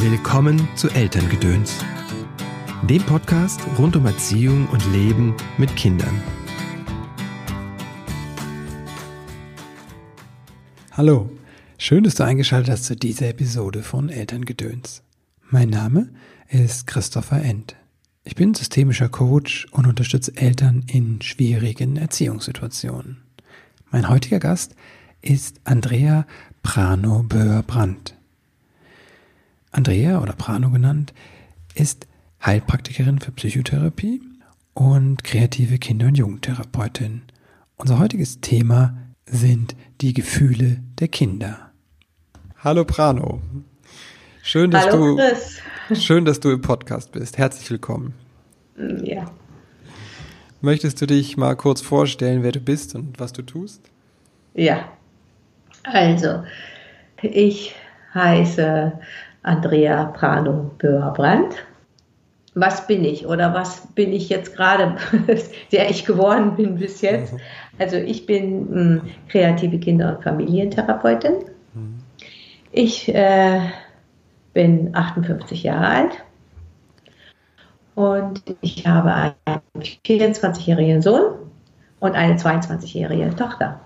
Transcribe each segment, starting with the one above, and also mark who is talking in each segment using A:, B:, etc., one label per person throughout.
A: Willkommen zu Elterngedöns, dem Podcast rund um Erziehung und Leben mit Kindern.
B: Hallo, schön, dass du eingeschaltet hast zu dieser Episode von Elterngedöns. Mein Name ist Christopher End. Ich bin systemischer Coach und unterstütze Eltern in schwierigen Erziehungssituationen. Mein heutiger Gast ist Andrea Prano-Böhr-Brandt. Andrea oder Prano genannt, ist Heilpraktikerin für Psychotherapie und kreative Kinder- und Jugendtherapeutin. Unser heutiges Thema sind die Gefühle der Kinder. Hallo Prano. Schön, dass
C: Hallo,
B: du
C: Chris.
B: schön, dass du im Podcast bist. Herzlich willkommen.
C: Ja.
B: Möchtest du dich mal kurz vorstellen, wer du bist und was du tust?
C: Ja. Also, ich heiße Andrea Prano Böhr-Brandt. Was bin ich oder was bin ich jetzt gerade, der ich geworden bin bis jetzt? Also ich bin mh, kreative Kinder- und Familientherapeutin. Ich äh, bin 58 Jahre alt und ich habe einen 24-jährigen Sohn und eine 22-jährige Tochter.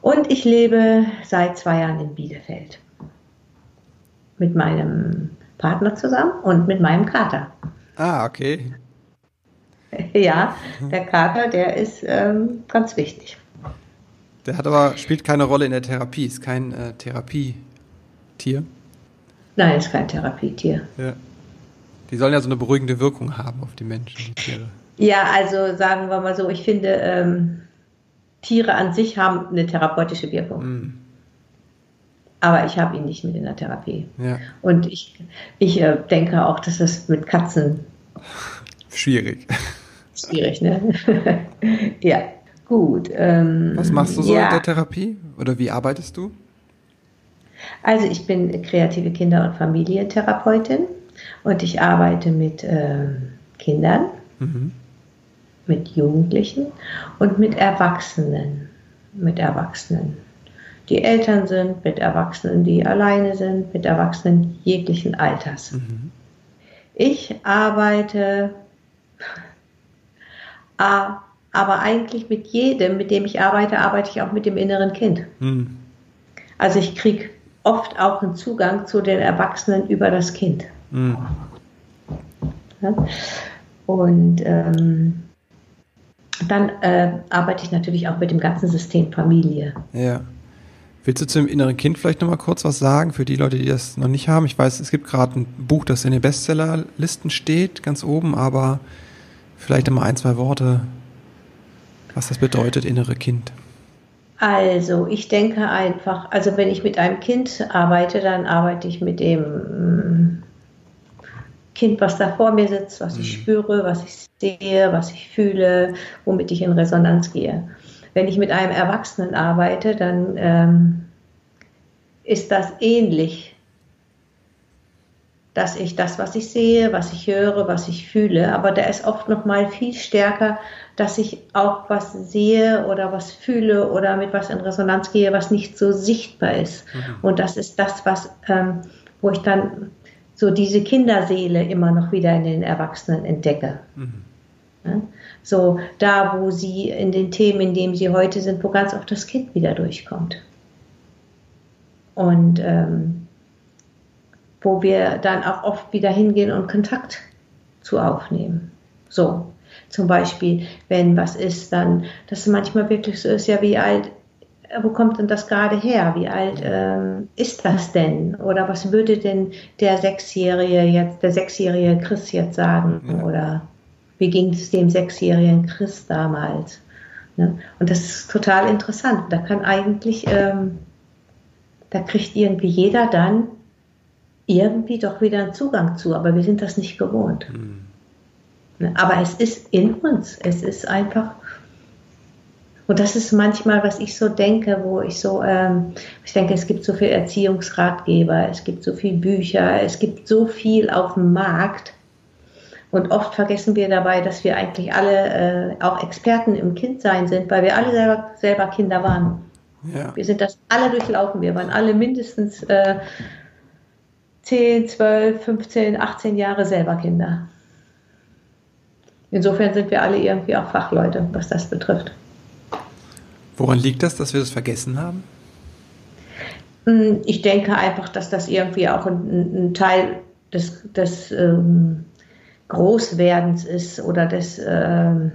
C: Und ich lebe seit zwei Jahren in Bielefeld mit meinem Partner zusammen und mit meinem Kater.
B: Ah, okay.
C: Ja, der Kater, der ist ähm, ganz wichtig.
B: Der hat aber spielt keine Rolle in der Therapie, ist kein äh, Therapietier.
C: Nein, ist kein Therapietier.
B: Ja. Die sollen ja so eine beruhigende Wirkung haben auf die Menschen, die Tiere.
C: Ja, also sagen wir mal so, ich finde, ähm, Tiere an sich haben eine therapeutische Wirkung.
B: Mm,
C: Aber ich habe ihn nicht mit in der Therapie.
B: ja,
C: Und ich, ich äh, denke auch, dass das mit Katzen
B: schwierig.
C: schwierig, ne? ja, gut. Ähm,
B: Was machst du so
C: ja.
B: in der Therapie? Oder wie arbeitest du?
C: Also ich bin kreative Kinder- und Familientherapeutin und ich arbeite mit ähm, Kindern,
B: Mhm.
C: mit Jugendlichen und mit Erwachsenen. Mit Erwachsenen, die Eltern sind, mit Erwachsenen, die alleine sind, mit Erwachsenen jeglichen Alters.
B: Mhm.
C: Ich arbeite a- aber eigentlich mit jedem, mit dem ich arbeite, arbeite ich auch mit dem inneren Kind.
B: Mhm.
C: Also ich kriege oft auch einen Zugang zu den Erwachsenen über das Kind.
B: Mhm.
C: Ja? Und ähm, dann äh, arbeite ich natürlich auch mit dem ganzen System Familie.
B: Ja. Willst du zum inneren Kind vielleicht nochmal kurz was sagen für die Leute, die das noch nicht haben? Ich weiß, es gibt gerade ein Buch, das in den Bestsellerlisten steht, ganz oben, aber vielleicht nochmal ein, zwei Worte, was das bedeutet, innere Kind.
C: Also ich denke einfach, also wenn ich mit einem Kind arbeite, dann arbeite ich mit dem mm, Kind, was da vor mir sitzt, was ich spüre, was ich sehe, was ich fühle, womit ich in Resonanz gehe. Wenn ich mit einem Erwachsenen arbeite, dann ähm, ist das ähnlich, dass ich das, was ich sehe, was ich höre, was ich fühle, aber da ist oft noch mal viel stärker, dass ich auch was sehe oder was fühle oder mit was in Resonanz gehe, was nicht so sichtbar ist. Und das ist das, was, ähm, wo ich dann so diese Kinderseele immer noch wieder in den Erwachsenen entdecke. Ja? So da, wo sie in den Themen, in denen sie heute sind, wo ganz oft das Kind wieder durchkommt. Und ähm, wo wir dann auch oft wieder hingehen und Kontakt zu aufnehmen. So, zum Beispiel, wenn was ist, dann, dass es manchmal wirklich so ist, ja, wie alt, wo kommt denn das gerade her? Wie alt ähm, ist das denn? Oder was würde denn der Sechsjährige jetzt, der sechsjährige Chris jetzt sagen?
B: Ja.
C: Oder wie ging es dem sechsjährigen Chris damals? Ne? Und das ist total interessant. Da kann eigentlich, ähm, da kriegt irgendwie jeder dann irgendwie doch wieder einen Zugang zu, aber wir sind das nicht gewohnt. Ne? Aber es ist in uns. Es ist einfach. Und das ist manchmal, was ich so denke, wo ich so, ähm, ich denke, es gibt so viel Erziehungsratgeber, es gibt so viel Bücher, es gibt so viel auf dem Markt. Und oft vergessen wir dabei, dass wir eigentlich alle äh, auch Experten im Kindsein sind, weil wir alle selber, selber Kinder waren.
B: Ja.
C: Wir sind das alle durchlaufen. Wir waren alle mindestens äh, 10, 12, 15, 18 Jahre selber Kinder. Insofern sind wir alle irgendwie auch Fachleute, was das betrifft.
B: Woran liegt das, dass wir das vergessen haben?
C: Hm, ich denke einfach, dass das irgendwie auch ein, ein Teil des, des ähm, Großwerdens ist oder des, ähm,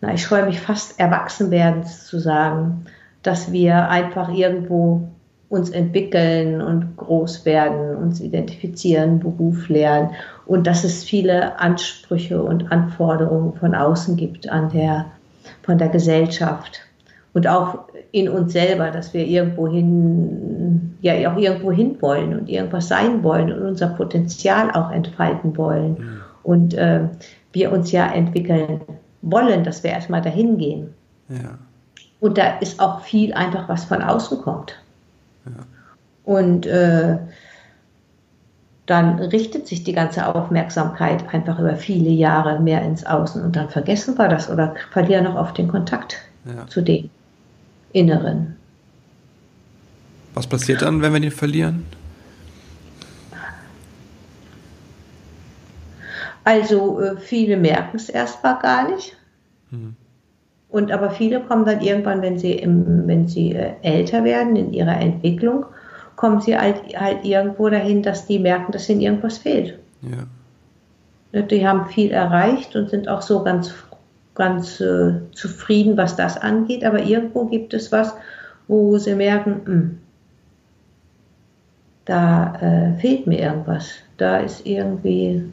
C: na, ich freue mich fast Erwachsenwerdens zu sagen, dass wir einfach irgendwo uns entwickeln und groß werden, uns identifizieren, Beruf lernen und dass es viele Ansprüche und Anforderungen von außen gibt an der, von der Gesellschaft und auch in uns selber, dass wir irgendwo hin, ja auch irgendwo hin wollen und irgendwas sein wollen und unser Potenzial auch entfalten wollen mhm. Und äh, wir uns ja entwickeln wollen, dass wir erstmal dahin gehen. Ja. Und da ist auch viel einfach, was von außen kommt. Und äh, dann richtet sich die ganze Aufmerksamkeit einfach über viele Jahre mehr ins Außen und dann vergessen wir das oder verlieren noch auf den Kontakt ja. zu dem Inneren.
B: Was passiert dann, wenn wir den verlieren?
C: Also äh, viele merken es erstmal gar nicht. Hm. Und aber viele kommen dann irgendwann, wenn sie, im, wenn sie äh, älter werden in ihrer Entwicklung, kommen sie halt, halt irgendwo dahin, dass die merken, dass ihnen irgendwas fehlt. Ja. Ne, die haben viel erreicht und sind auch so ganz, ganz äh, zufrieden, was das angeht, aber irgendwo gibt es was, wo sie merken, mh, hm, da äh, fehlt mir irgendwas. Da ist irgendwie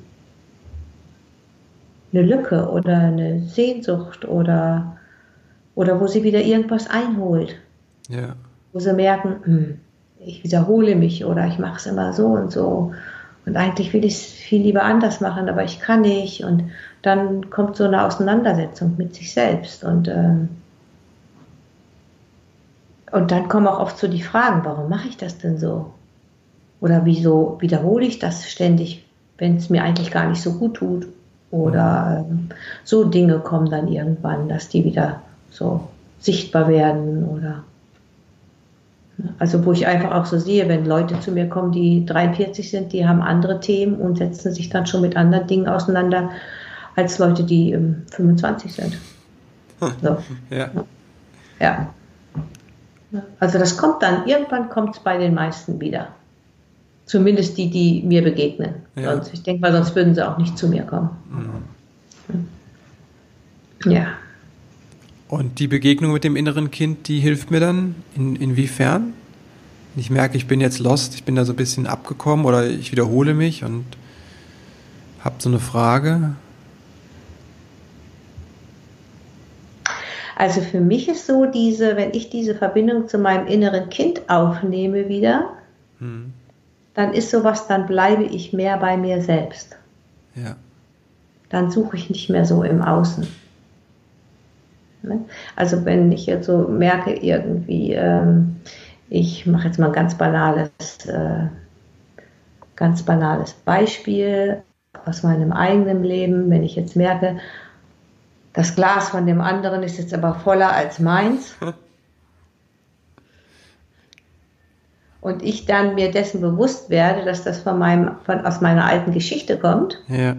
C: eine Lücke oder eine Sehnsucht oder oder wo sie wieder irgendwas einholt. Ja. Wo sie merken, hm, ich wiederhole mich oder ich mache es immer so und so. Und eigentlich will ich es viel lieber anders machen, aber ich kann nicht. Und dann kommt so eine Auseinandersetzung mit sich selbst. Und, ähm, und dann kommen auch oft so die Fragen, warum mache ich das denn so? Oder wieso wiederhole ich das ständig, wenn es mir eigentlich gar nicht so gut tut? Oder ähm, so Dinge kommen dann irgendwann, dass die wieder so sichtbar werden oder also wo ich einfach auch so sehe, wenn Leute zu mir kommen, die 43 sind, die haben andere Themen und setzen sich dann schon mit anderen Dingen auseinander als Leute, die 25 sind. Hm. So. Ja. ja. Also das kommt dann, irgendwann kommt es bei den meisten wieder. Zumindest die, die mir begegnen. Ja. Sonst, ich denke mal, sonst würden sie auch nicht zu mir kommen.
B: Mhm. Ja. Und die Begegnung mit dem inneren Kind, die hilft mir dann? In, inwiefern? Ich merke, ich bin jetzt lost, ich bin da so ein bisschen abgekommen oder ich wiederhole mich und habe so eine Frage.
C: Also für mich ist so diese, wenn ich diese Verbindung zu meinem inneren Kind aufnehme wieder, hm. Dann ist sowas, dann bleibe ich mehr bei mir selbst. Ja. Dann suche ich nicht mehr so im Außen. Ne? Also wenn ich jetzt so merke, irgendwie, ähm, ich mache jetzt mal ein ganz banales, äh, ganz banales Beispiel aus meinem eigenen Leben, wenn ich jetzt merke, das Glas von dem anderen ist jetzt aber voller als meins. und ich dann mir dessen bewusst werde, dass das von meinem, von, aus meiner alten Geschichte kommt. Ja.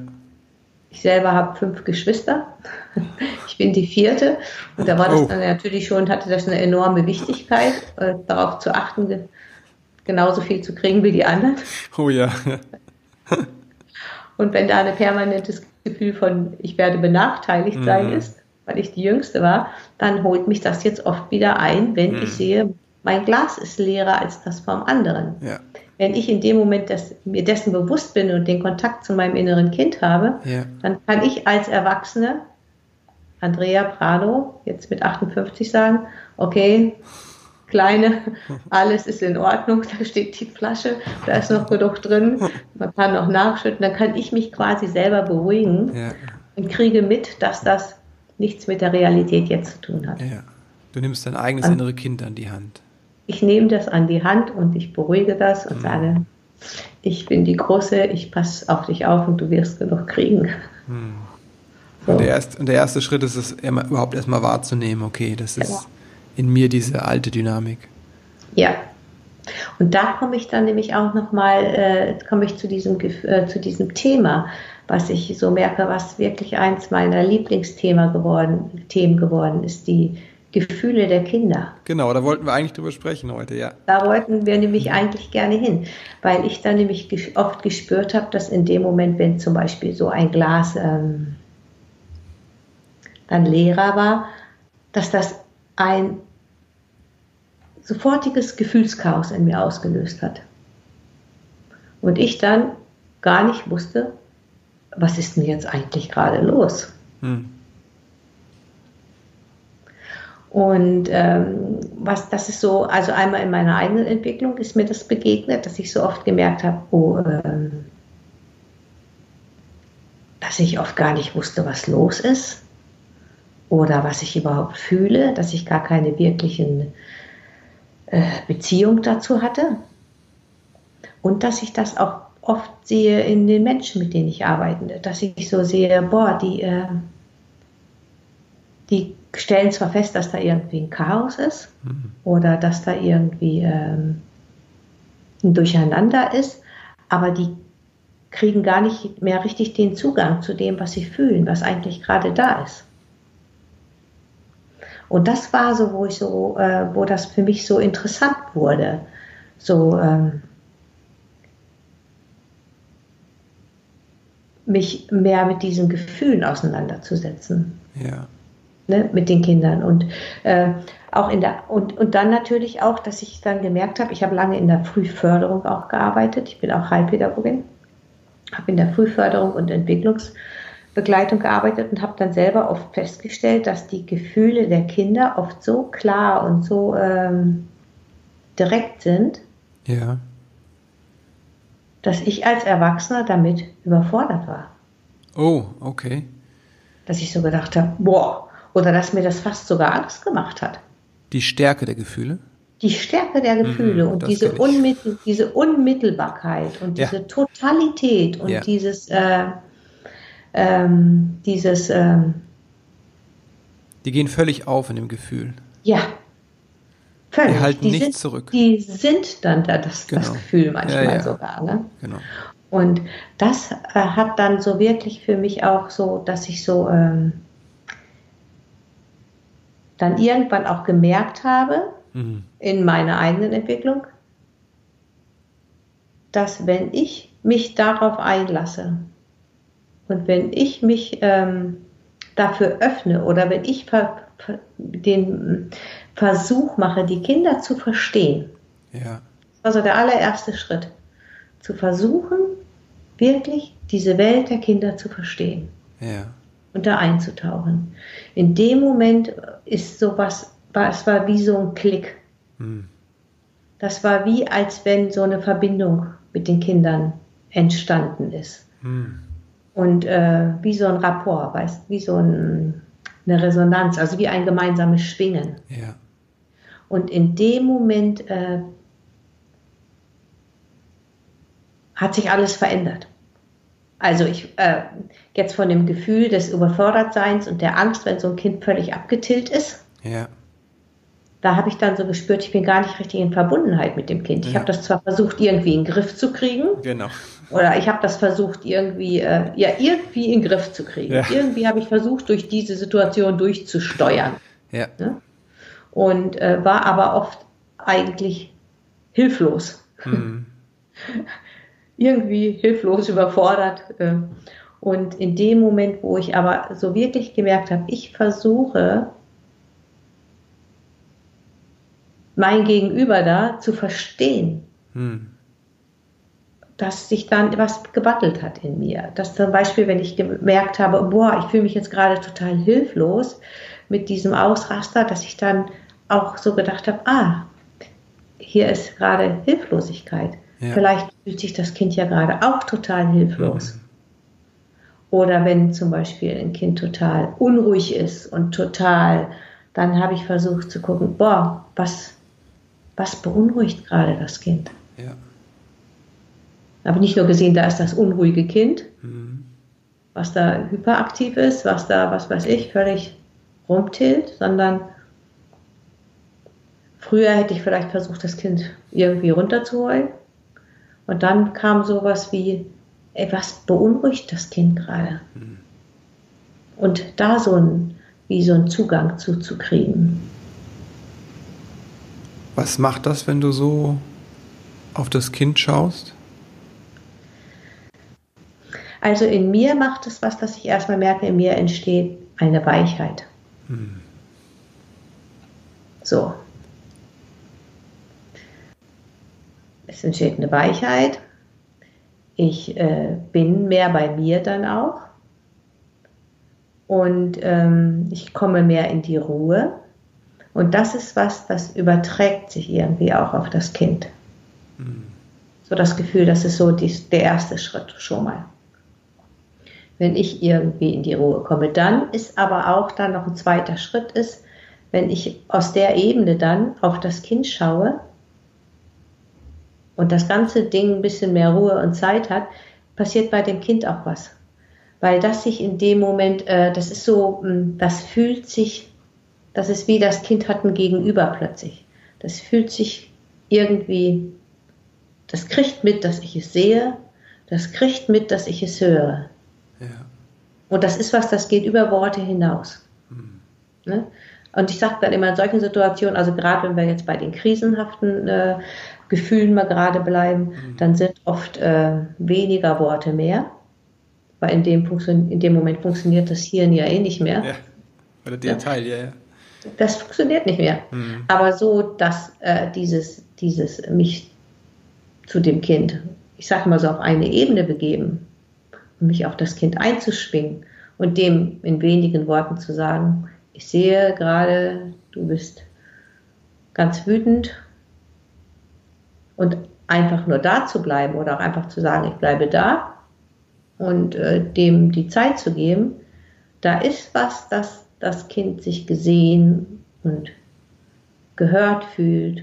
C: Ich selber habe fünf Geschwister. Ich bin die vierte. Und da war das oh. dann natürlich schon, hatte das eine enorme Wichtigkeit, äh, darauf zu achten, genauso viel zu kriegen wie die anderen. Oh ja. Und wenn da ein permanentes Gefühl von, ich werde benachteiligt sein mhm. ist, weil ich die Jüngste war, dann holt mich das jetzt oft wieder ein, wenn mhm. ich sehe, mein Glas ist leerer als das vom anderen. Ja wenn ich in dem Moment das, mir dessen bewusst bin und den Kontakt zu meinem inneren Kind habe, ja. dann kann ich als Erwachsene, Andrea Prado, jetzt mit 58 sagen, okay, Kleine, alles ist in Ordnung, da steht die Flasche, da ist noch genug drin, man kann noch nachschütten, dann kann ich mich quasi selber beruhigen ja. und kriege mit, dass das nichts mit der Realität jetzt zu tun hat. Ja.
B: Du nimmst dein eigenes innere Kind an die Hand
C: ich nehme das an die Hand und ich beruhige das und mhm. sage, ich bin die Große, ich passe auf dich auf und du wirst genug kriegen. Mhm.
B: So. Und, der erste, und, der erste, Schritt ist es, überhaupt erstmal wahrzunehmen, okay, das ist ja. in mir diese alte Dynamik.
C: Ja, Und da komme ich dann nämlich auch nochmal, äh, komme ich zu diesem, äh, zu diesem Thema, was ich so merke, was wirklich eins meiner Lieblingsthemen geworden, Themen geworden ist, die Gefühle der Kinder.
B: Genau, da wollten wir eigentlich drüber sprechen heute, ja.
C: Da wollten wir nämlich eigentlich gerne hin, weil ich da nämlich oft gespürt habe, dass in dem Moment, wenn zum Beispiel so ein Glas ähm, dann leerer war, dass das ein sofortiges Gefühlschaos in mir ausgelöst hat. Und ich dann gar nicht wusste, was ist denn jetzt eigentlich gerade los? Hm. Und ähm, was das ist so, also einmal in meiner eigenen Entwicklung ist mir das begegnet, dass ich so oft gemerkt habe, oh, ähm, dass ich oft gar nicht wusste, was los ist oder was ich überhaupt fühle, dass ich gar keine wirklichen äh, Beziehung dazu hatte. Und dass ich das auch oft sehe in den Menschen, mit denen ich arbeite, dass ich so sehe, boah, die, äh, die stellen zwar fest, dass da irgendwie ein Chaos ist mhm. oder dass da irgendwie ähm, ein Durcheinander ist, aber die kriegen gar nicht mehr richtig den Zugang zu dem, was sie fühlen, was eigentlich gerade da ist. Und das war so, wo ich so, äh, wo das für mich so interessant wurde. So ähm, mich mehr mit diesen Gefühlen auseinanderzusetzen.
B: Ja.
C: Ne, mit den Kindern. Und äh, auch in der und, und dann natürlich auch, dass ich dann gemerkt habe, ich habe lange in der Frühförderung auch gearbeitet. Ich bin auch Heilpädagogin, habe in der Frühförderung und Entwicklungs Begleitung gearbeitet und habe dann selber oft festgestellt, dass die Gefühle der Kinder oft so klar und so ähm, direkt sind,
B: ja.
C: dass ich als Erwachsener damit überfordert war.
B: Oh, okay.
C: Dass ich so gedacht habe, boah, oder dass mir das fast sogar Angst gemacht hat.
B: Die Stärke der Gefühle?
C: Die Stärke der Gefühle mhm, und diese, Unmittel, diese Unmittelbarkeit und diese ja. Totalität und ja. dieses äh, ähm, dieses. Ähm,
B: die gehen völlig auf in dem Gefühl.
C: Ja.
B: Völlig. Die halten
C: die
B: nichts
C: sind,
B: zurück.
C: Die sind dann da, das, genau. das Gefühl manchmal ja, ja. sogar. Ne?
B: Genau.
C: Und das äh, hat dann so wirklich für mich auch so, dass ich so ähm, dann irgendwann auch gemerkt habe mhm. in meiner eigenen Entwicklung, dass wenn ich mich darauf einlasse, und wenn ich mich ähm, dafür öffne oder wenn ich ver, den Versuch mache, die Kinder zu verstehen,
B: ja.
C: also der allererste Schritt, zu versuchen, wirklich diese Welt der Kinder zu verstehen
B: ja.
C: Und da einzutauchen. In dem Moment ist sowas, es war wie so ein Klick. Hm. Das war wie, als wenn so eine Verbindung mit den Kindern entstanden ist. Hm und äh, wie so ein Rapport, weißt, wie so ein, eine Resonanz, also wie ein gemeinsames Schwingen.
B: Ja.
C: Und in dem Moment äh, hat sich alles verändert. Also ich äh, jetzt von dem Gefühl des Überfordertseins und der Angst, wenn so ein Kind völlig abgetillt ist.
B: Ja.
C: Da habe ich dann so gespürt, ich bin gar nicht richtig in Verbundenheit mit dem Kind. Ich ja. habe das zwar versucht, irgendwie in den Griff zu kriegen.
B: Genau.
C: Oder ich habe das versucht, irgendwie, äh, ja, irgendwie in den Griff zu kriegen. Ja. Irgendwie habe ich versucht, durch diese Situation durchzusteuern.
B: Ja.
C: Ne? Und äh, war aber oft eigentlich hilflos. Mhm. irgendwie hilflos, überfordert. Äh. Und in dem Moment, wo ich aber so wirklich gemerkt habe, ich versuche, mein Gegenüber da zu verstehen. Mhm dass sich dann was gebattelt hat in mir. Dass zum Beispiel, wenn ich gemerkt habe, boah, ich fühle mich jetzt gerade total hilflos mit diesem Ausraster, dass ich dann auch so gedacht habe, ah, hier ist gerade Hilflosigkeit. Ja. Vielleicht fühlt sich das Kind ja gerade auch total hilflos. Mhm. Oder wenn zum Beispiel ein Kind total unruhig ist und total, dann habe ich versucht zu gucken, boah, was, was beunruhigt gerade das Kind?
B: Ja
C: habe nicht nur gesehen, da ist das unruhige Kind, mhm. was da hyperaktiv ist, was da, was weiß ich, völlig rumtilt, sondern früher hätte ich vielleicht versucht, das Kind irgendwie runterzuholen. Und dann kam sowas wie, ey, was beunruhigt das Kind gerade? Mhm. Und da so ein, wie so einen Zugang zuzukriegen.
B: Was macht das, wenn du so auf das Kind schaust?
C: Also in mir macht es was, dass ich erstmal merke, in mir entsteht eine Weichheit. Hm. So. Es entsteht eine Weichheit. Ich äh, bin mehr bei mir dann auch. Und ähm, ich komme mehr in die Ruhe. Und das ist was, das überträgt sich irgendwie auch auf das Kind. Mhm. So das Gefühl, das ist so die, der erste Schritt schon mal. Wenn ich irgendwie in die Ruhe komme. Dann ist aber auch dann noch ein zweiter Schritt ist, wenn ich aus der Ebene dann auf das Kind schaue und das ganze Ding ein bisschen mehr Ruhe und Zeit hat, passiert bei dem Kind auch was. Weil das sich in dem Moment, äh, das ist so, hm, das fühlt sich, das ist wie das Kind hat ein Gegenüber plötzlich. Das fühlt sich irgendwie das kriegt mit, dass ich es sehe, das kriegt mit, dass ich es höre. Ja. Und das ist was, das geht über Worte hinaus. Mhm. Ne? Und ich sage dann immer in solchen Situationen, also gerade wenn wir jetzt bei den krisenhaften äh, Gefühlen mal gerade bleiben, mhm. dann sind oft äh, weniger Worte mehr, weil in dem, in dem Moment funktioniert das Hirn ja eh nicht mehr. Ja,
B: oder der ja. Teil, ja, ja.
C: Das funktioniert nicht mehr. Mhm. Aber so, dass äh, dieses, dieses mich zu dem Kind, ich sage mal so, auf eine Ebene begeben und mich auf das Kind einzuschwingen und dem in wenigen Worten zu sagen, ich sehe gerade, du bist ganz wütend und einfach nur da zu bleiben oder auch einfach zu sagen, ich bleibe da und äh, dem die Zeit zu geben, da ist was, dass das Kind sich gesehen und gehört fühlt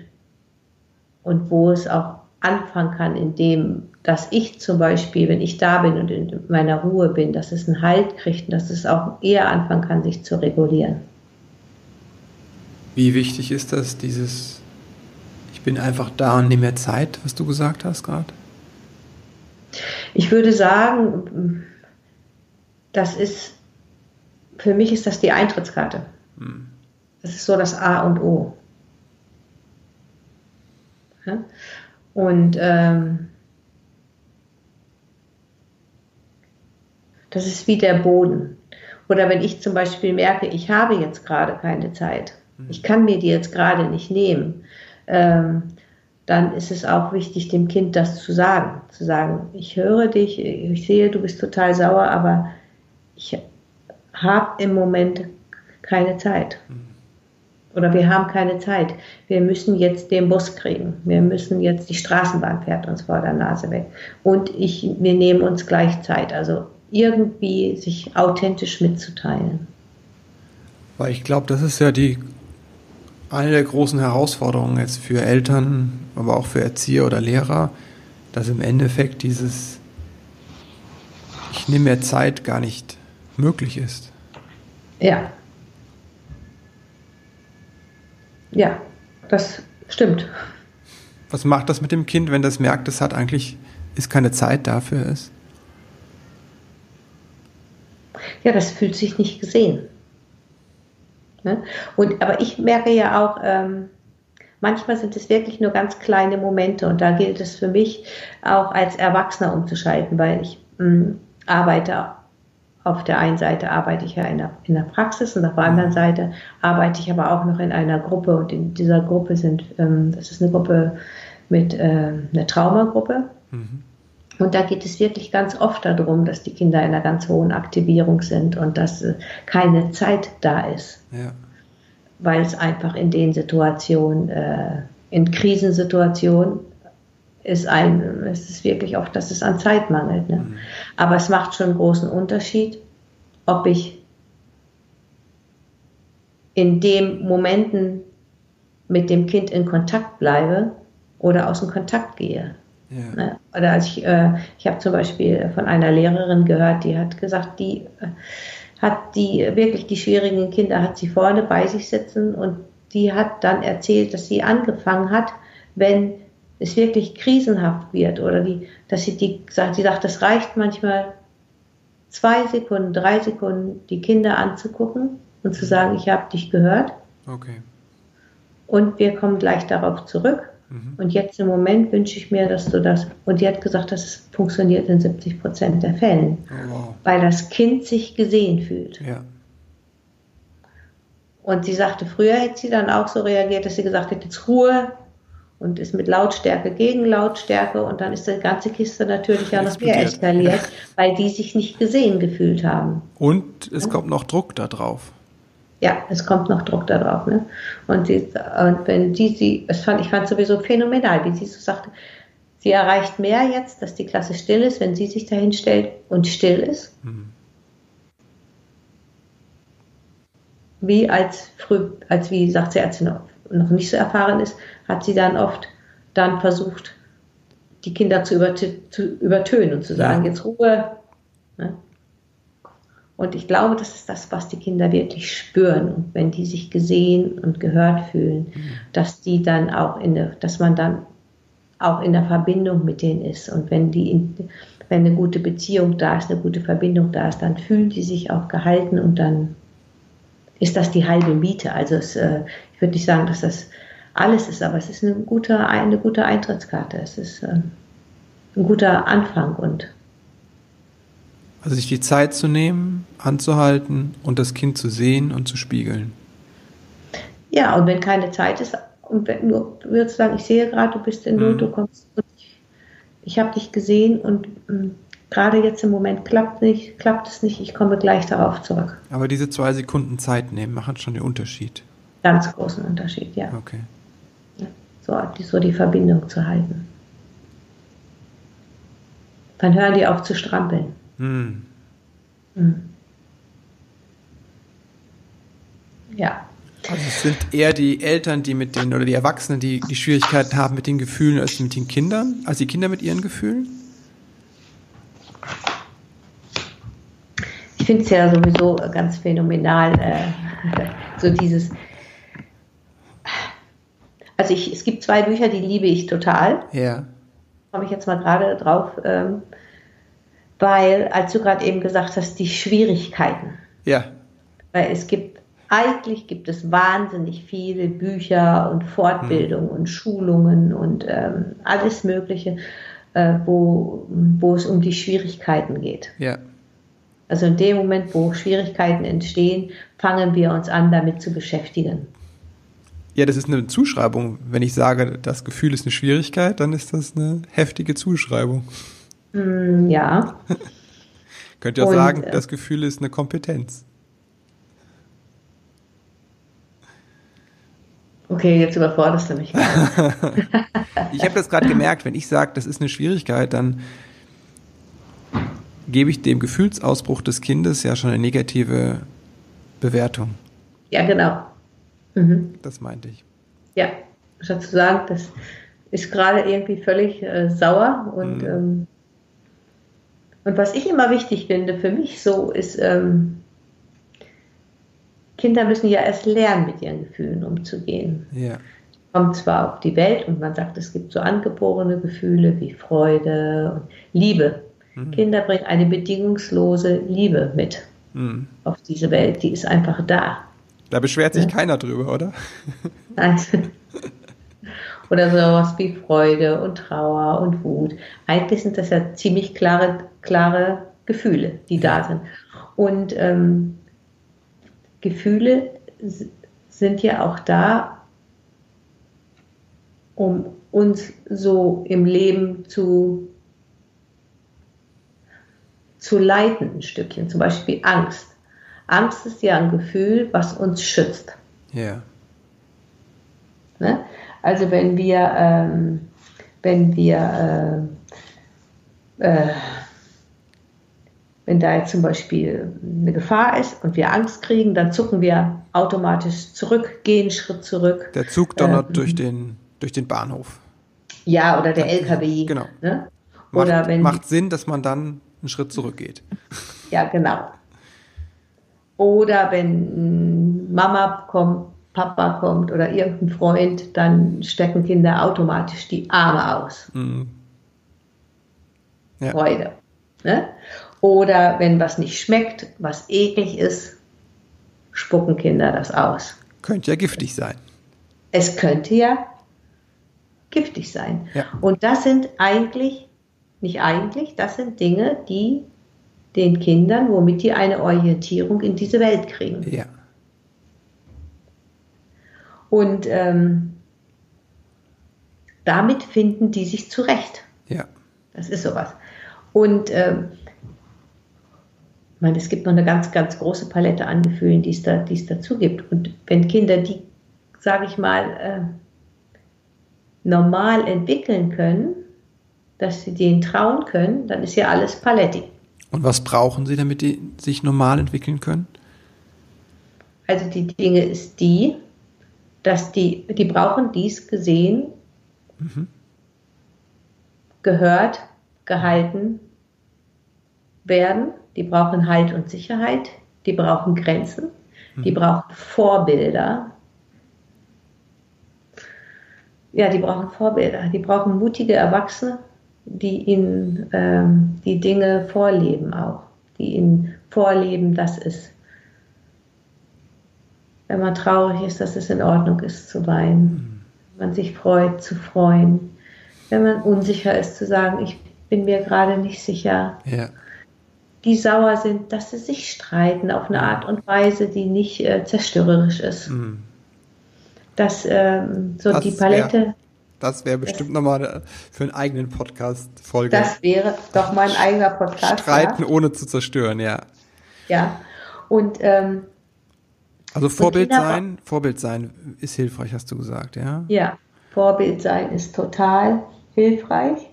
C: und wo es auch anfangen kann, indem dass ich zum Beispiel, wenn ich da bin und in meiner Ruhe bin, dass es einen Halt kriegt und dass es auch eher anfangen kann, sich zu regulieren.
B: Wie wichtig ist das, dieses bin einfach da und nehme mir Zeit, was du gesagt hast gerade?
C: Ich würde sagen, das ist, für mich ist das die Eintrittskarte. Hm. Das ist so das A und O. Ja? Und ähm, das ist wie der Boden. Oder wenn ich zum Beispiel merke, ich habe jetzt gerade keine Zeit, mhm. ich kann mir die jetzt gerade nicht nehmen, ähm, dann ist es auch wichtig, dem Kind das zu sagen. Zu sagen, ich höre dich, ich sehe, du bist total sauer, aber ich habe im Moment keine Zeit. Mhm oder wir haben keine Zeit. Wir müssen jetzt den Bus kriegen. Wir müssen jetzt, die Straßenbahn fährt uns vor der Nase weg. Und ich, wir nehmen uns gleich Zeit. Also irgendwie sich authentisch mitzuteilen.
B: Weil ich glaube, das ist ja die eine der großen Herausforderungen jetzt für Eltern, aber auch für Erzieher oder Lehrer, dass im Endeffekt dieses Ich nehme mir Zeit gar nicht möglich ist.
C: Ja, Ja, das stimmt.
B: Was macht das mit dem Kind, wenn das merkt, es hat eigentlich ist keine Zeit dafür ist?
C: Ja, das fühlt sich nicht gesehen. Ne? Und, aber ich merke ja auch, ähm, manchmal sind es wirklich nur ganz kleine Momente und da gilt es für mich auch als Erwachsener umzuschalten, weil ich mh, mm, arbeite auf der einen Seite arbeite ich ja in der, in der Praxis und auf der anderen Seite arbeite ich aber auch noch in einer Gruppe und in dieser Gruppe sind, ähm, das ist eine Gruppe mit äh, einer Traumagruppe. Mhm. Und da geht es wirklich ganz oft darum, dass die Kinder in einer ganz hohen Aktivierung sind und dass äh, keine Zeit da ist. Ja. Weil es einfach in den Situationen, äh, in Krisensituationen, ist ein, es ist wirklich oft, dass es an Zeit mangelt. Ne? Mhm. Aber es macht schon einen großen Unterschied, ob ich in den Momenten mit dem Kind in Kontakt bleibe oder aus dem Kontakt gehe. Ja. Ne? Oder als ich, äh, ich habe zum Beispiel von einer Lehrerin gehört, die hat gesagt, die äh, hat die wirklich die schwierigen Kinder hat sie vorne bei sich sitzen und die hat dann erzählt, dass sie angefangen hat, wenn es wirklich krisenhaft wird oder die, dass sie die sagt, sie sagt, das reicht manchmal zwei Sekunden, drei Sekunden, die Kinder anzugucken und zu sagen, ich habe dich gehört.
B: Okay.
C: Und wir kommen gleich darauf zurück. Mhm. Und jetzt im Moment wünsche ich mir, dass du das. Und die hat gesagt, dass es funktioniert in 70 Prozent der Fällen, oh, wow. weil das Kind sich gesehen fühlt.
B: Ja.
C: Und sie sagte, früher hätte sie dann auch so reagiert, dass sie gesagt hätte, jetzt Ruhe und ist mit Lautstärke gegen Lautstärke und dann ist die ganze Kiste natürlich ja noch mehr eskaliert, weil die sich nicht gesehen gefühlt haben.
B: Und es ja. kommt noch Druck da drauf.
C: Ja, es kommt noch Druck da drauf. Ne? Und, die, und wenn die sie, es fand, ich fand sowieso phänomenal, wie sie so sagte, sie erreicht mehr jetzt, dass die Klasse still ist, wenn sie sich dahin stellt und still ist. Mhm. wie als früh, als wie sagt sie, als sie noch, noch nicht so erfahren ist, hat sie dann oft dann versucht, die Kinder zu, zu übertönen und zu sagen, ja. jetzt Ruhe. Ne? Und ich glaube, das ist das, was die Kinder wirklich spüren. Und wenn die sich gesehen und gehört fühlen, mhm. dass die dann auch in der, dass man dann auch in der Verbindung mit denen ist. Und wenn die in, wenn eine gute Beziehung da ist, eine gute Verbindung da ist, dann fühlen die sich auch gehalten und dann ist das die halbe Miete. Also es, äh, ich würde nicht sagen, dass das alles ist, aber es ist eine gute, eine gute Eintrittskarte. Es ist äh, ein guter Anfang und
B: also sich die Zeit zu nehmen, anzuhalten und das Kind zu sehen und zu spiegeln.
C: Ja, und wenn keine Zeit ist, und wenn du würdest sagen, ich sehe gerade, du bist in Not, mhm. du kommst und ich, ich habe dich gesehen und mh, mm, gerade jetzt im Moment klappt nicht, klappt es nicht, ich komme gleich darauf zurück.
B: Aber diese zwei Sekunden Zeit nehmen machen schon den Unterschied.
C: Ganz großen Unterschied, ja.
B: Okay.
C: Ja, so, so die Verbindung zu halten. Dann hören die auf zu strampeln. Hm. Hm. Ja.
B: Also es sind eher die Eltern, die mit den, oder die Erwachsenen, die die Schwierigkeiten haben mit den Gefühlen als mit den Kindern, als die Kinder mit ihren Gefühlen?
C: ich finde es ja sowieso ganz phänomenal, äh, so dieses. Also ich, es gibt zwei Bücher, die liebe ich total.
B: Ja.
C: Komme ich jetzt mal gerade drauf, ähm, weil, als du gerade eben gesagt hast, die Schwierigkeiten.
B: Ja.
C: Weil es gibt, eigentlich gibt es wahnsinnig viele Bücher und Fortbildungen hm. und Schulungen und ähm, alles Mögliche, äh, wo, wo es um die Schwierigkeiten geht.
B: Ja.
C: Also in dem Moment, wo Schwierigkeiten entstehen, fangen wir uns an, damit zu beschäftigen.
B: Ja, das ist eine Zuschreibung. Wenn ich sage, das Gefühl ist eine Schwierigkeit, dann ist das eine heftige Zuschreibung.
C: Mm, ja.
B: Könnt ihr auch Und, sagen, äh, das Gefühl ist eine Kompetenz.
C: Okay, jetzt überforderst du mich.
B: ich habe das gerade gemerkt, wenn ich sage, das ist eine Schwierigkeit, dann gebe ich dem Gefühlsausbruch des Kindes ja schon eine negative Bewertung.
C: Ja, genau. Mhm.
B: Das meinte ich.
C: Ja, statt zu sagen, das ist gerade irgendwie völlig äh, sauer und mhm. ähm, und was ich immer wichtig finde für mich so ist, ähm, Kinder müssen ja erst lernen, mit ihren Gefühlen umzugehen.
B: Ja.
C: Kommt zwar auf die Welt und man sagt, es gibt so angeborene Gefühle wie Freude und Liebe. Mhm. Kinder bringen eine bedingungslose Liebe mit mhm. auf diese Welt. Die ist einfach da.
B: Da beschwert sich ja. keiner drüber, oder?
C: Nein. oder sowas wie Freude und Trauer und Wut. Eigentlich sind das ja ziemlich klare, klare Gefühle, die da sind. Und ähm, Gefühle sind ja auch da, um uns so im Leben zu zu leiten ein Stückchen, zum Beispiel Angst. Angst ist ja ein Gefühl, was uns schützt.
B: Ja.
C: Ne? Also wenn wir, ähm, wenn wir, äh, äh, wenn da jetzt zum Beispiel eine Gefahr ist und wir Angst kriegen, dann zucken wir automatisch zurück, gehen einen Schritt zurück.
B: Der Zug donnert ähm, durch, den, durch den Bahnhof.
C: Ja, oder der LKW.
B: Genau.
C: Ne?
B: Oder macht, wenn, macht Sinn, dass man dann einen Schritt zurückgeht.
C: Ja, genau. Oder wenn Mama kommt, Papa kommt oder irgendein Freund, dann stecken Kinder automatisch die Arme aus. Mhm. Ja. Freude. Ne? Oder wenn was nicht schmeckt, was eklig ist, spucken Kinder das aus.
B: Könnte ja giftig sein.
C: Es könnte ja giftig sein. Ja. Und das sind eigentlich, nicht eigentlich, das sind Dinge, die den Kindern, womit die eine Orientierung in diese Welt kriegen.
B: Ja.
C: Und ähm, damit finden die sich zurecht.
B: Ja.
C: Das ist sowas. Und ähm, ich meine, es gibt noch eine ganz, ganz große Palette an Gefühlen, die es, da, die es dazu gibt. Und wenn Kinder die, sage ich mal, äh, normal entwickeln können, dass sie denen trauen können, dann ist ja alles Paletti.
B: Und was brauchen sie, damit die sich normal entwickeln können?
C: Also die Dinge ist die, dass die, die brauchen dies gesehen, mhm. gehört, gehalten werden. Die brauchen Halt und Sicherheit. Die brauchen Grenzen. Mhm. Die brauchen Vorbilder. Ja, die brauchen Vorbilder. Die brauchen mutige Erwachsene, die ihnen ähm, die Dinge vorleben auch. Die ihnen vorleben, dass es wenn man traurig ist, dass es in Ordnung ist zu weinen. Wenn man sich freut, zu freuen. Wenn man unsicher ist, zu sagen, ich bin mir gerade nicht sicher.
B: Ja.
C: Die sauer sind, dass sie sich streiten auf eine Art und Weise, die nicht äh, zerstörerisch ist. Mhm. Dass ähm, so das die Palette.
B: Wär, das wäre bestimmt nochmal für einen eigenen Podcast Folge.
C: Das wäre doch mein eigener Podcast.
B: Streiten ja. ohne zu zerstören, ja.
C: Ja. Und ähm,
B: also Vorbild sein, Vorbild sein ist hilfreich, hast du gesagt, ja?
C: Ja, Vorbild sein ist total hilfreich.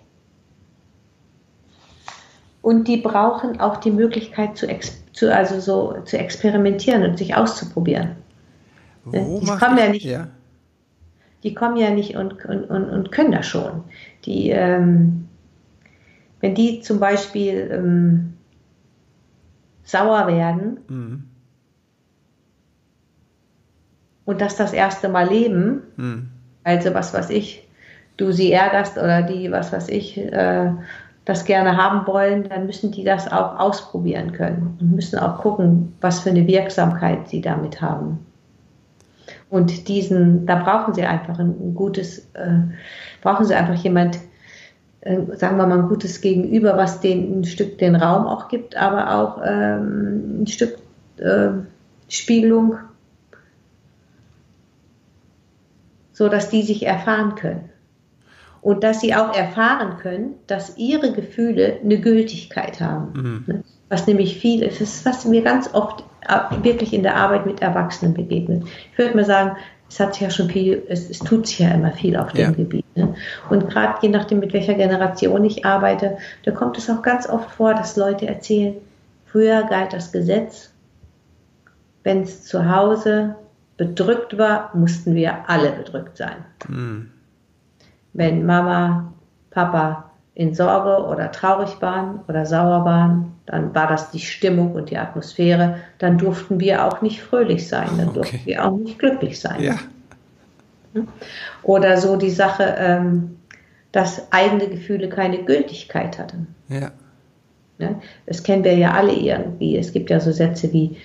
C: Und die brauchen auch die Möglichkeit zu, zu also so zu experimentieren und sich auszuprobieren. Wo die kommen ja nicht. Ja. Die kommen ja nicht und, und, und, und können das schon. Die, ähm, wenn die zum Beispiel ähm, sauer werden, mhm und das das erste Mal leben, mhm. also was weiß ich, du sie ärgerst oder die, was weiß ich, äh, das gerne haben wollen, dann müssen die das auch ausprobieren können und müssen auch gucken, was für eine Wirksamkeit sie damit haben. Und diesen, da brauchen sie einfach ein, gutes, äh, brauchen sie einfach jemand, äh, sagen wir mal, ein gutes Gegenüber, was denen ein Stück den Raum auch gibt, aber auch ähm, ein Stück äh, Spiegelung so dass die sich erfahren können. Und dass sie auch erfahren können, dass ihre Gefühle eine Gültigkeit haben. Mhm. Ne? Was nämlich viel ist, ist, was mir ganz oft äh, wirklich in der Arbeit mit Erwachsenen begegnet. Ich würde mal sagen, es hat sich ja schon viel, es, es tut sich ja immer viel auf dem ja. Gebiet. Ne? Und gerade je nachdem, mit welcher Generation ich arbeite, da kommt es auch ganz oft vor, dass Leute erzählen, früher galt das Gesetz, wenn es zu Hause bedrückt war, mussten wir alle bedrückt sein. Mhm. Wenn Mama, Papa in Sorge oder traurig waren oder sauer waren, dann war das die Stimmung und die Atmosphäre. Dann durften wir auch nicht fröhlich sein, dann okay. durften wir auch nicht glücklich sein.
B: Ja.
C: Oder so die Sache, ähm, dass eigene Gefühle keine Gültigkeit hatten.
B: Ja.
C: Das kennen wir ja alle irgendwie. Es gibt ja so Sätze wie,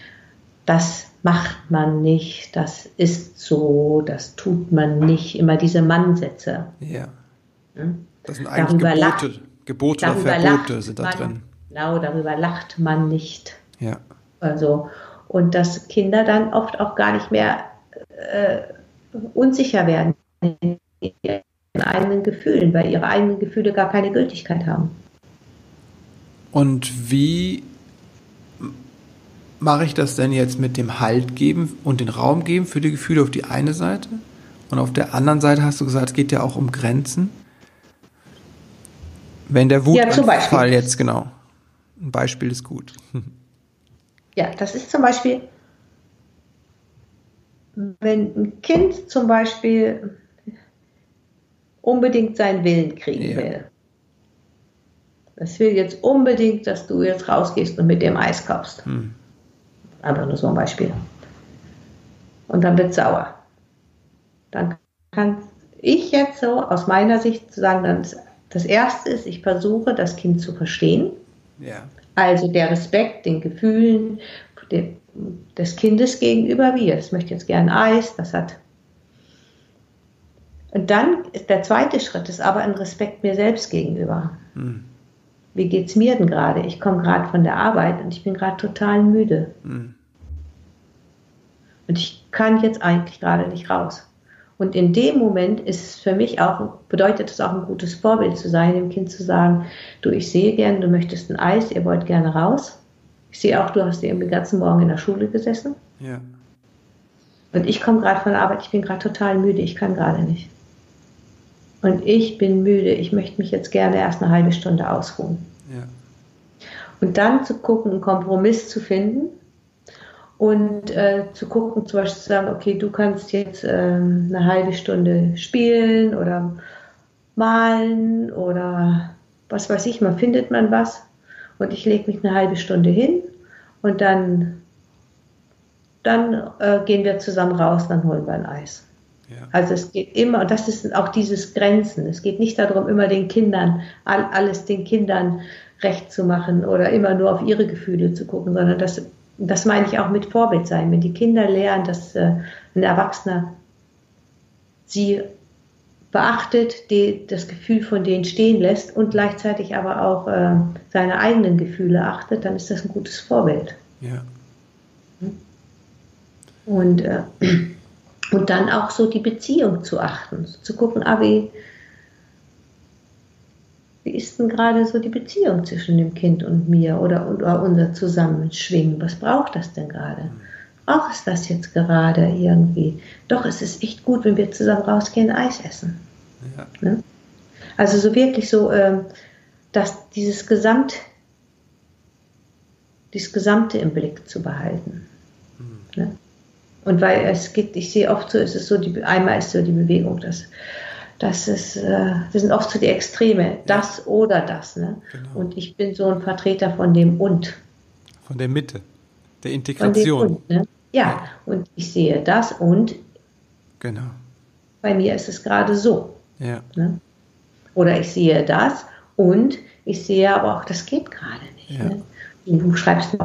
C: das macht man nicht, das ist so, das tut man nicht. Immer diese Mannsätze.
B: Ja. Das sind eigentlich darüber Gebote, lacht, Gebote oder Verbote sind da
C: man,
B: drin.
C: Genau, darüber lacht man nicht.
B: Ja.
C: Also, und dass Kinder dann oft auch gar nicht mehr äh, unsicher werden in ihren eigenen Gefühlen, weil ihre eigenen Gefühle gar keine Gültigkeit haben.
B: Und wie mache ich das denn jetzt mit dem Halt geben und den Raum geben für die Gefühle auf die eine Seite? Und auf der anderen Seite hast du gesagt, es geht ja auch um Grenzen. Wenn der Wutanfall ja, jetzt, genau. Ein Beispiel ist gut.
C: Ja, das ist zum Beispiel, wenn ein Kind zum Beispiel unbedingt seinen Willen kriegen ja. will. Es will jetzt unbedingt, dass du jetzt rausgehst und mit dem Eis kaufst. Hm. Einfach nur so ein Beispiel. Und dann wird sauer. kann ich jetzt so aus meiner Sicht sagen, das, das erste ist, ich versuche, das Kind zu verstehen.
B: Ja.
C: Also der Respekt den Gefühlen des Kindes gegenüber, wie es möchte jetzt gern Eis, das hat. Und dann ist der zweite Schritt ist aber ein Respekt mir selbst gegenüber. Hm. Wie geht es mir denn gerade? Ich komme gerade von der Arbeit und ich bin gerade total müde. Hm. Und ich kann jetzt eigentlich gerade nicht raus. Und in dem Moment ist es für mich auch, bedeutet es auch ein gutes Vorbild zu sein, dem Kind zu sagen, du, ich sehe gern, du möchtest ein Eis, ihr wollt gerne raus. Ich sehe auch, du hast eben den ganzen Morgen in der Schule gesessen.
B: Ja.
C: Und ich komme gerade von der Arbeit, ich bin gerade total müde, ich kann gerade nicht. Und ich bin müde, ich möchte mich jetzt gerne erst eine halbe Stunde ausruhen.
B: Ja.
C: Und dann zu gucken, einen Kompromiss zu finden und äh, zu gucken, zum Beispiel zu sagen, okay, du kannst jetzt ähm, eine halbe Stunde spielen oder malen oder was weiß ich, man findet man was und ich lege mich eine halbe Stunde hin und dann, dann äh, gehen wir zusammen raus, dann holen wir ein Eis.
B: Ja.
C: Also es geht immer, und das ist auch dieses Grenzen. Es geht nicht darum, immer den Kindern, alles den Kindern recht zu machen oder immer nur auf ihre Gefühle zu gucken, sondern das das meine ich auch mit Vorbild sein. Wenn die Kinder lernen, dass äh, ein Erwachsener sie beachtet, die, das Gefühl von denen stehen lässt und gleichzeitig aber auch äh, seine eigenen Gefühle achtet, dann ist das ein gutes Vorbild.
B: Ja.
C: Und, äh, und dann auch so die Beziehung zu achten, zu gucken, ah, wie, wie ist denn gerade so die Beziehung zwischen dem Kind und mir oder, oder unser Zusammenschwingen? Was braucht das denn gerade? Braucht es das jetzt gerade irgendwie? Doch, es ist echt gut, wenn wir zusammen rausgehen, Eis essen.
B: Ja.
C: Ne? Also so wirklich so, ähm, dass dieses Gesamt, dieses Gesamte im Blick zu behalten. Mhm. Ne? Und weil es geht, ich sehe oft so, ist es so, die, einmal ist so die Bewegung, dass das ist, äh, das sind oft so die Extreme, das oder das. Ne?
B: Genau.
C: Und ich bin so ein Vertreter von dem und.
B: Von der Mitte, der Integration.
C: Und, ne? ja, und ich sehe das und.
B: Genau.
C: Bei mir ist es gerade so.
B: Ja.
C: Ne? Oder ich sehe das und ich sehe aber auch, das geht gerade nicht.
B: Ja.
C: Ne? Du schreibst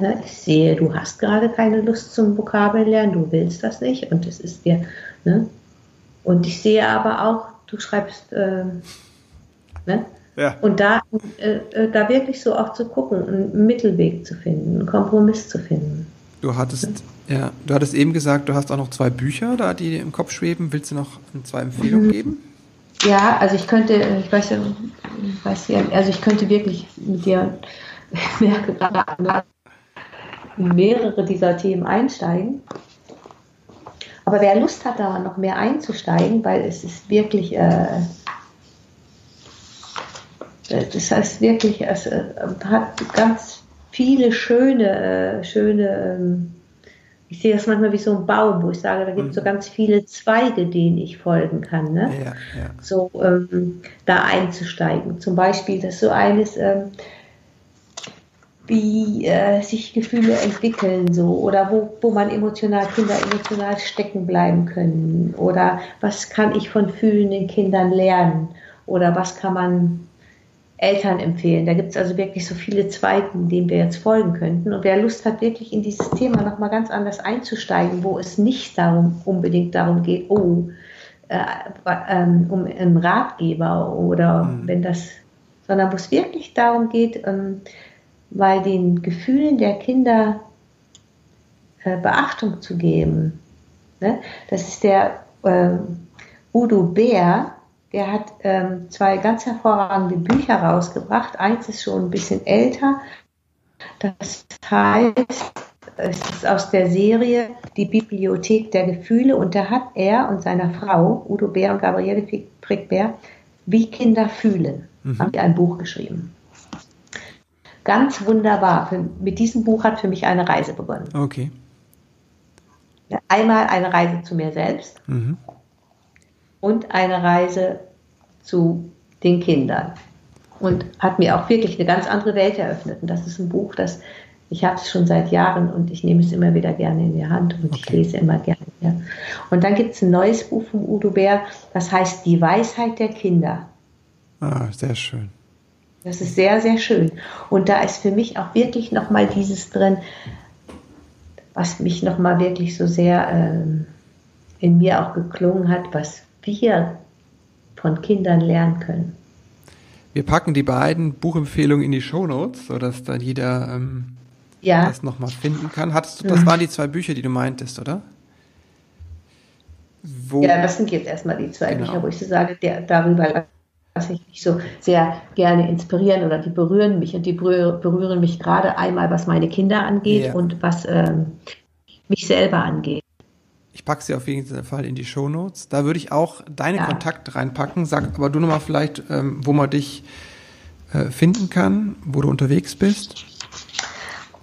C: ne? ich sehe, du hast gerade keine Lust zum Vokabellernen, du willst das nicht und es ist dir, ne? Und ich sehe aber auch, du schreibst, äh, ne?
B: Ja.
C: Und da, äh, äh, da wirklich so auch zu gucken, einen Mittelweg zu finden, einen Kompromiss zu finden.
B: Du hattest, ja, du hattest eben gesagt, du hast auch noch zwei Bücher da, die dir im Kopf schweben. Willst du noch zwei Empfehlungen mhm. geben?
C: Ja, also ich könnte, ich weiß ja, ich weiß ja, also ich könnte wirklich mit dir, merke gerade mehrere dieser Themen einsteigen. Aber wer Lust hat, da noch mehr einzusteigen, weil es ist wirklich, äh, das heißt wirklich, es äh, hat ganz viele schöne, äh, schöne, ähm, ich sehe das manchmal wie so ein Baum, wo ich sage, da gibt es so mhm. ganz viele Zweige, denen ich folgen kann. Ne?
B: Ja, ja.
C: So ähm, da einzusteigen. Zum Beispiel, das ist so eines, ähm, wie äh, sich Gefühle entwickeln so oder wo, wo man emotional Kinder emotional stecken bleiben können oder was kann ich von fühlenden Kindern lernen oder was kann man Eltern empfehlen. Da gibt es also wirklich so viele Zweige, denen wir jetzt folgen könnten. Und wer Lust hat, wirklich in dieses Thema nochmal ganz anders einzusteigen, wo es nicht darum unbedingt darum geht, oh, äh, ähm, um einen Ratgeber oder mhm. wenn das, sondern wo es wirklich darum geht, ähm, bei den Gefühlen der Kinder äh, Beachtung zu geben. Ne? Das ist der äh, Udo Bär, der hat ähm, zwei ganz hervorragende Bücher rausgebracht. Eins ist schon ein bisschen älter. Das heißt, es ist aus der Serie Die Bibliothek der Gefühle und da hat er und seine Frau, Udo Bär und Gabriele Frick-Bär, Wie Kinder fühlen, mhm. haben die ein Buch geschrieben ganz wunderbar. Für, mit diesem Buch hat für mich eine Reise begonnen.
B: Okay.
C: Einmal eine Reise zu mir selbst
B: mhm.
C: und eine Reise zu den Kindern. Und hat mir auch wirklich eine ganz andere Welt eröffnet. Und das ist ein Buch, das Ich habe es schon seit Jahren und ich nehme es immer wieder gerne in die Hand und okay. ich lese immer gerne. Ja. Und dann gibt es ein neues Buch von Udo Bär, das heißt Die Weisheit der Kinder.
B: Ah, sehr schön.
C: Das ist sehr, sehr schön. Und da ist für mich auch wirklich nochmal dieses drin, was mich nochmal wirklich so sehr ähm, in mir auch geklungen hat, was wir von Kindern lernen können.
B: Wir packen die beiden Buchempfehlungen in die Shownotes, sodass dann jeder ähm, ja. das nochmal finden kann. Hattest du, das waren die zwei Bücher, die du meintest, oder?
C: Wo, ja, das sind jetzt erstmal die zwei genau. Bücher, wo ich so sage, der, darüber lasse ich mich so sehr gerne inspirieren oder die berühren mich und die berühren mich gerade einmal, was meine Kinder angeht ja. und was ähm, mich selber angeht.
B: Ich packe sie auf jeden Fall in die Show Notes. Da würde ich auch deine ja. Kontakte reinpacken. Sag aber du nochmal vielleicht, ähm, wo man dich äh, finden kann, wo du unterwegs bist.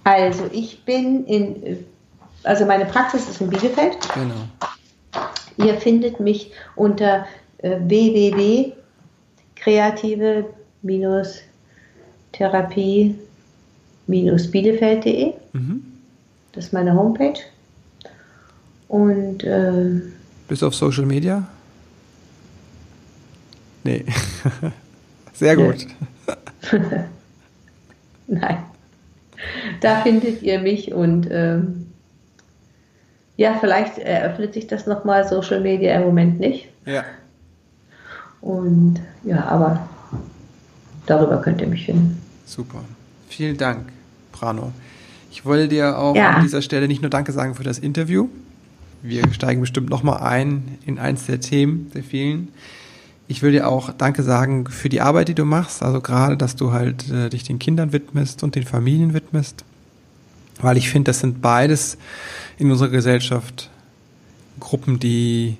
C: Also ich bin in, also meine Praxis ist in Bielefeld. Genau. Ihr findet mich unter äh, www.kreative-therapie-bielefeld.de. Mhm. Das ist meine Homepage. Und äh,
B: bist du auf Social Media? Nee. Sehr gut.
C: Nein. Da findet ihr mich und ähm, ja, vielleicht eröffnet sich das nochmal Social Media im Moment nicht.
B: Ja.
C: Und ja, aber darüber könnt ihr mich finden.
B: Super. Vielen Dank, Prano. Ich wollte dir auch ja. an dieser Stelle nicht nur Danke sagen für das Interview, wir steigen bestimmt nochmal ein in eins der Themen, der vielen. Ich will dir auch Danke sagen für die Arbeit, die du machst. Also gerade, dass du halt äh, dich den Kindern widmest und den Familien widmest. Weil ich finde, das sind beides in unserer Gesellschaft Gruppen, die,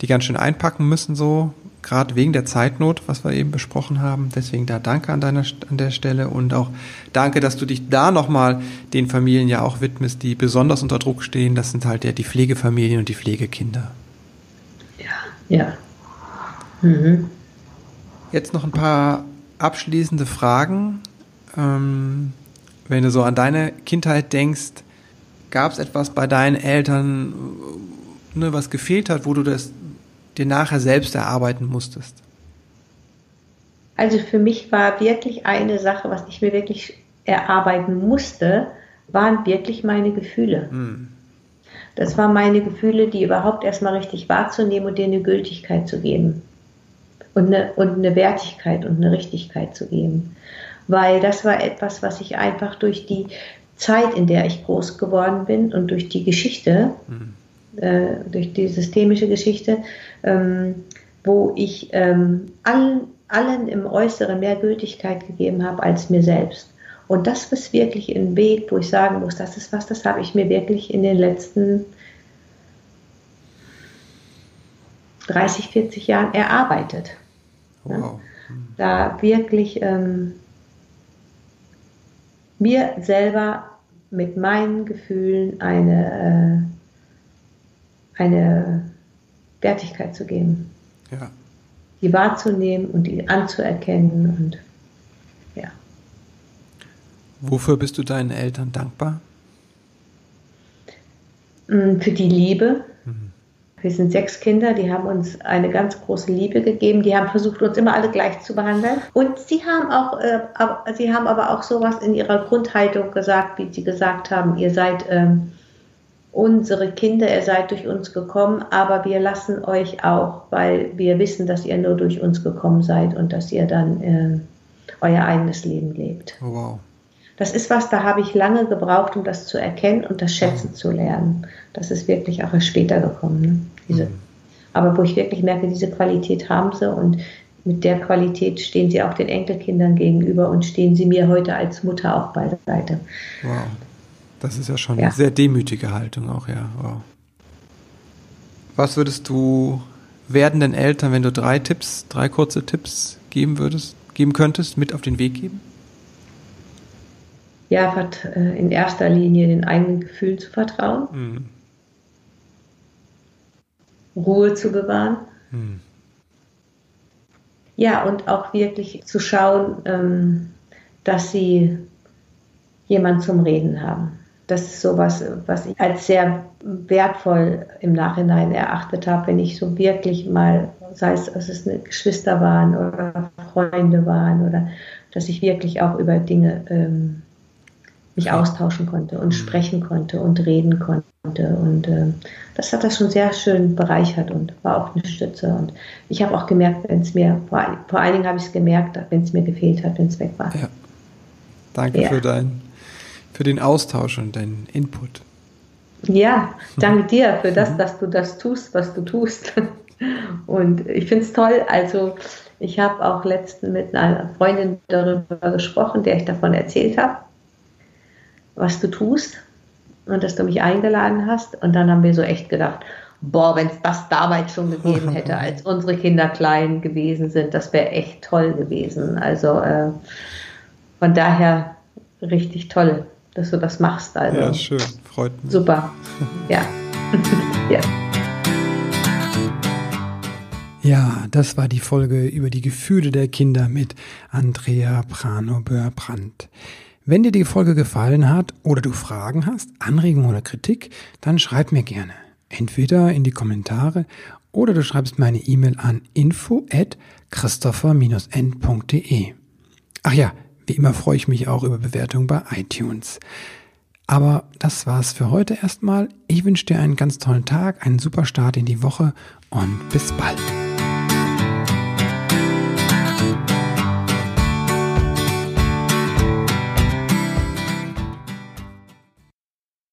B: die ganz schön einpacken müssen, so gerade wegen der Zeitnot, was wir eben besprochen haben. Deswegen da danke an deiner an der Stelle und auch danke, dass du dich da nochmal den Familien ja auch widmest, die besonders unter Druck stehen. Das sind halt ja die Pflegefamilien und die Pflegekinder.
C: Ja, ja. Mhm.
B: Jetzt noch ein paar abschließende Fragen. Ähm, wenn du so an deine Kindheit denkst, gab es etwas bei deinen Eltern, ne, was gefehlt hat, wo du das dir nachher selbst erarbeiten musstest?
C: Also für mich war wirklich eine Sache, was ich mir wirklich erarbeiten musste, waren wirklich meine Gefühle. Hm. Das waren meine Gefühle, die überhaupt erstmal richtig wahrzunehmen und denen eine Gültigkeit zu geben. Und eine, und eine Wertigkeit und eine Richtigkeit zu geben. Weil das war etwas, was ich einfach durch die Zeit, in der ich groß geworden bin und durch die Geschichte, hm. Äh, durch die systemische Geschichte, ähm, wo ich ähm, allen, allen im Äußeren mehr Gültigkeit gegeben habe als mir selbst. Und das ist wirklich ein Weg, wo ich sagen muss, das ist was, das habe ich mir wirklich in den letzten 30, 40 Jahren erarbeitet. Wow. Da wirklich ähm, mir selber mit meinen Gefühlen eine, äh, eine Wertigkeit zu geben.
B: Ja.
C: Die wahrzunehmen und die anzuerkennen und ja.
B: Wofür bist du deinen Eltern dankbar?
C: Mm, für die Liebe. Mhm. Wir sind sechs Kinder, die haben uns eine ganz große Liebe gegeben. Die haben versucht, uns immer alle gleich zu behandeln. Und sie haben auch, äh, sie haben aber auch sowas in ihrer Grundhaltung gesagt, wie sie gesagt haben, ihr seid ähm, unsere Kinder, ihr seid durch uns gekommen, aber wir lassen euch auch, weil wir wissen, dass ihr nur durch uns gekommen seid und dass ihr dann äh, euer eigenes Leben lebt.
B: Oh, wow.
C: Das ist was, da habe ich lange gebraucht, um das zu erkennen und das Schätzen zu lernen. Das ist wirklich auch erst später gekommen. Ne? Diese, mhm. Aber wo ich wirklich merke, diese Qualität haben sie und mit der Qualität stehen sie auch den Enkelkindern gegenüber und stehen sie mir heute als Mutter auch beiseite.
B: Wow. Das ist ja schon ja. eine sehr demütige Haltung auch, ja. Wow. Was würdest du werdenden Eltern, wenn du drei Tipps, drei kurze Tipps geben würdest, geben könntest, mit auf den Weg geben?
C: Ja, äh, in erster Linie den eigenen Gefühlen zu vertrauen, mhm. Ruhe zu bewahren. Mhm. Ja, und auch wirklich zu schauen, ähm, dass sie jemand zum Reden haben. Das ist sowas, was ich als sehr wertvoll im Nachhinein erachtet habe, wenn ich so wirklich mal, sei es, dass es Geschwister waren oder Freunde waren oder dass ich wirklich auch über Dinge ähm, mich austauschen konnte und mhm. sprechen konnte und reden konnte. Und äh, das hat das schon sehr schön bereichert und war auch eine Stütze. Und ich habe auch gemerkt, wenn es mir, vor, vor allen Dingen habe ich es gemerkt, wenn es mir gefehlt hat, wenn es weg war. Ja.
B: Danke ja. für, dein, für den Austausch und deinen Input.
C: Ja, danke dir für das, mhm. dass du das tust, was du tust. Und ich finde es toll. Also, ich habe auch letztens mit einer Freundin darüber gesprochen, der ich davon erzählt habe, was du tust und dass du mich eingeladen hast. Und dann haben wir so echt gedacht, boah, wenn es das damals schon gegeben hätte, als unsere Kinder klein gewesen sind, das wäre echt toll gewesen. Also äh, von daher richtig toll, dass du das machst. Also,
B: ja, schön, freut mich.
C: Super, ja. ja.
B: Ja, das war die Folge über die Gefühle der Kinder mit Andrea Prano-Böhr-Brandt. Wenn dir die Folge gefallen hat oder du Fragen hast, Anregungen oder Kritik, dann schreib mir gerne. Entweder in die Kommentare oder du schreibst meine E-Mail an info at christopher-n.de. Ach ja, wie immer freue ich mich auch über Bewertungen bei iTunes. Aber das war's für heute erstmal. Ich wünsche dir einen ganz tollen Tag, einen super Start in die Woche und bis bald.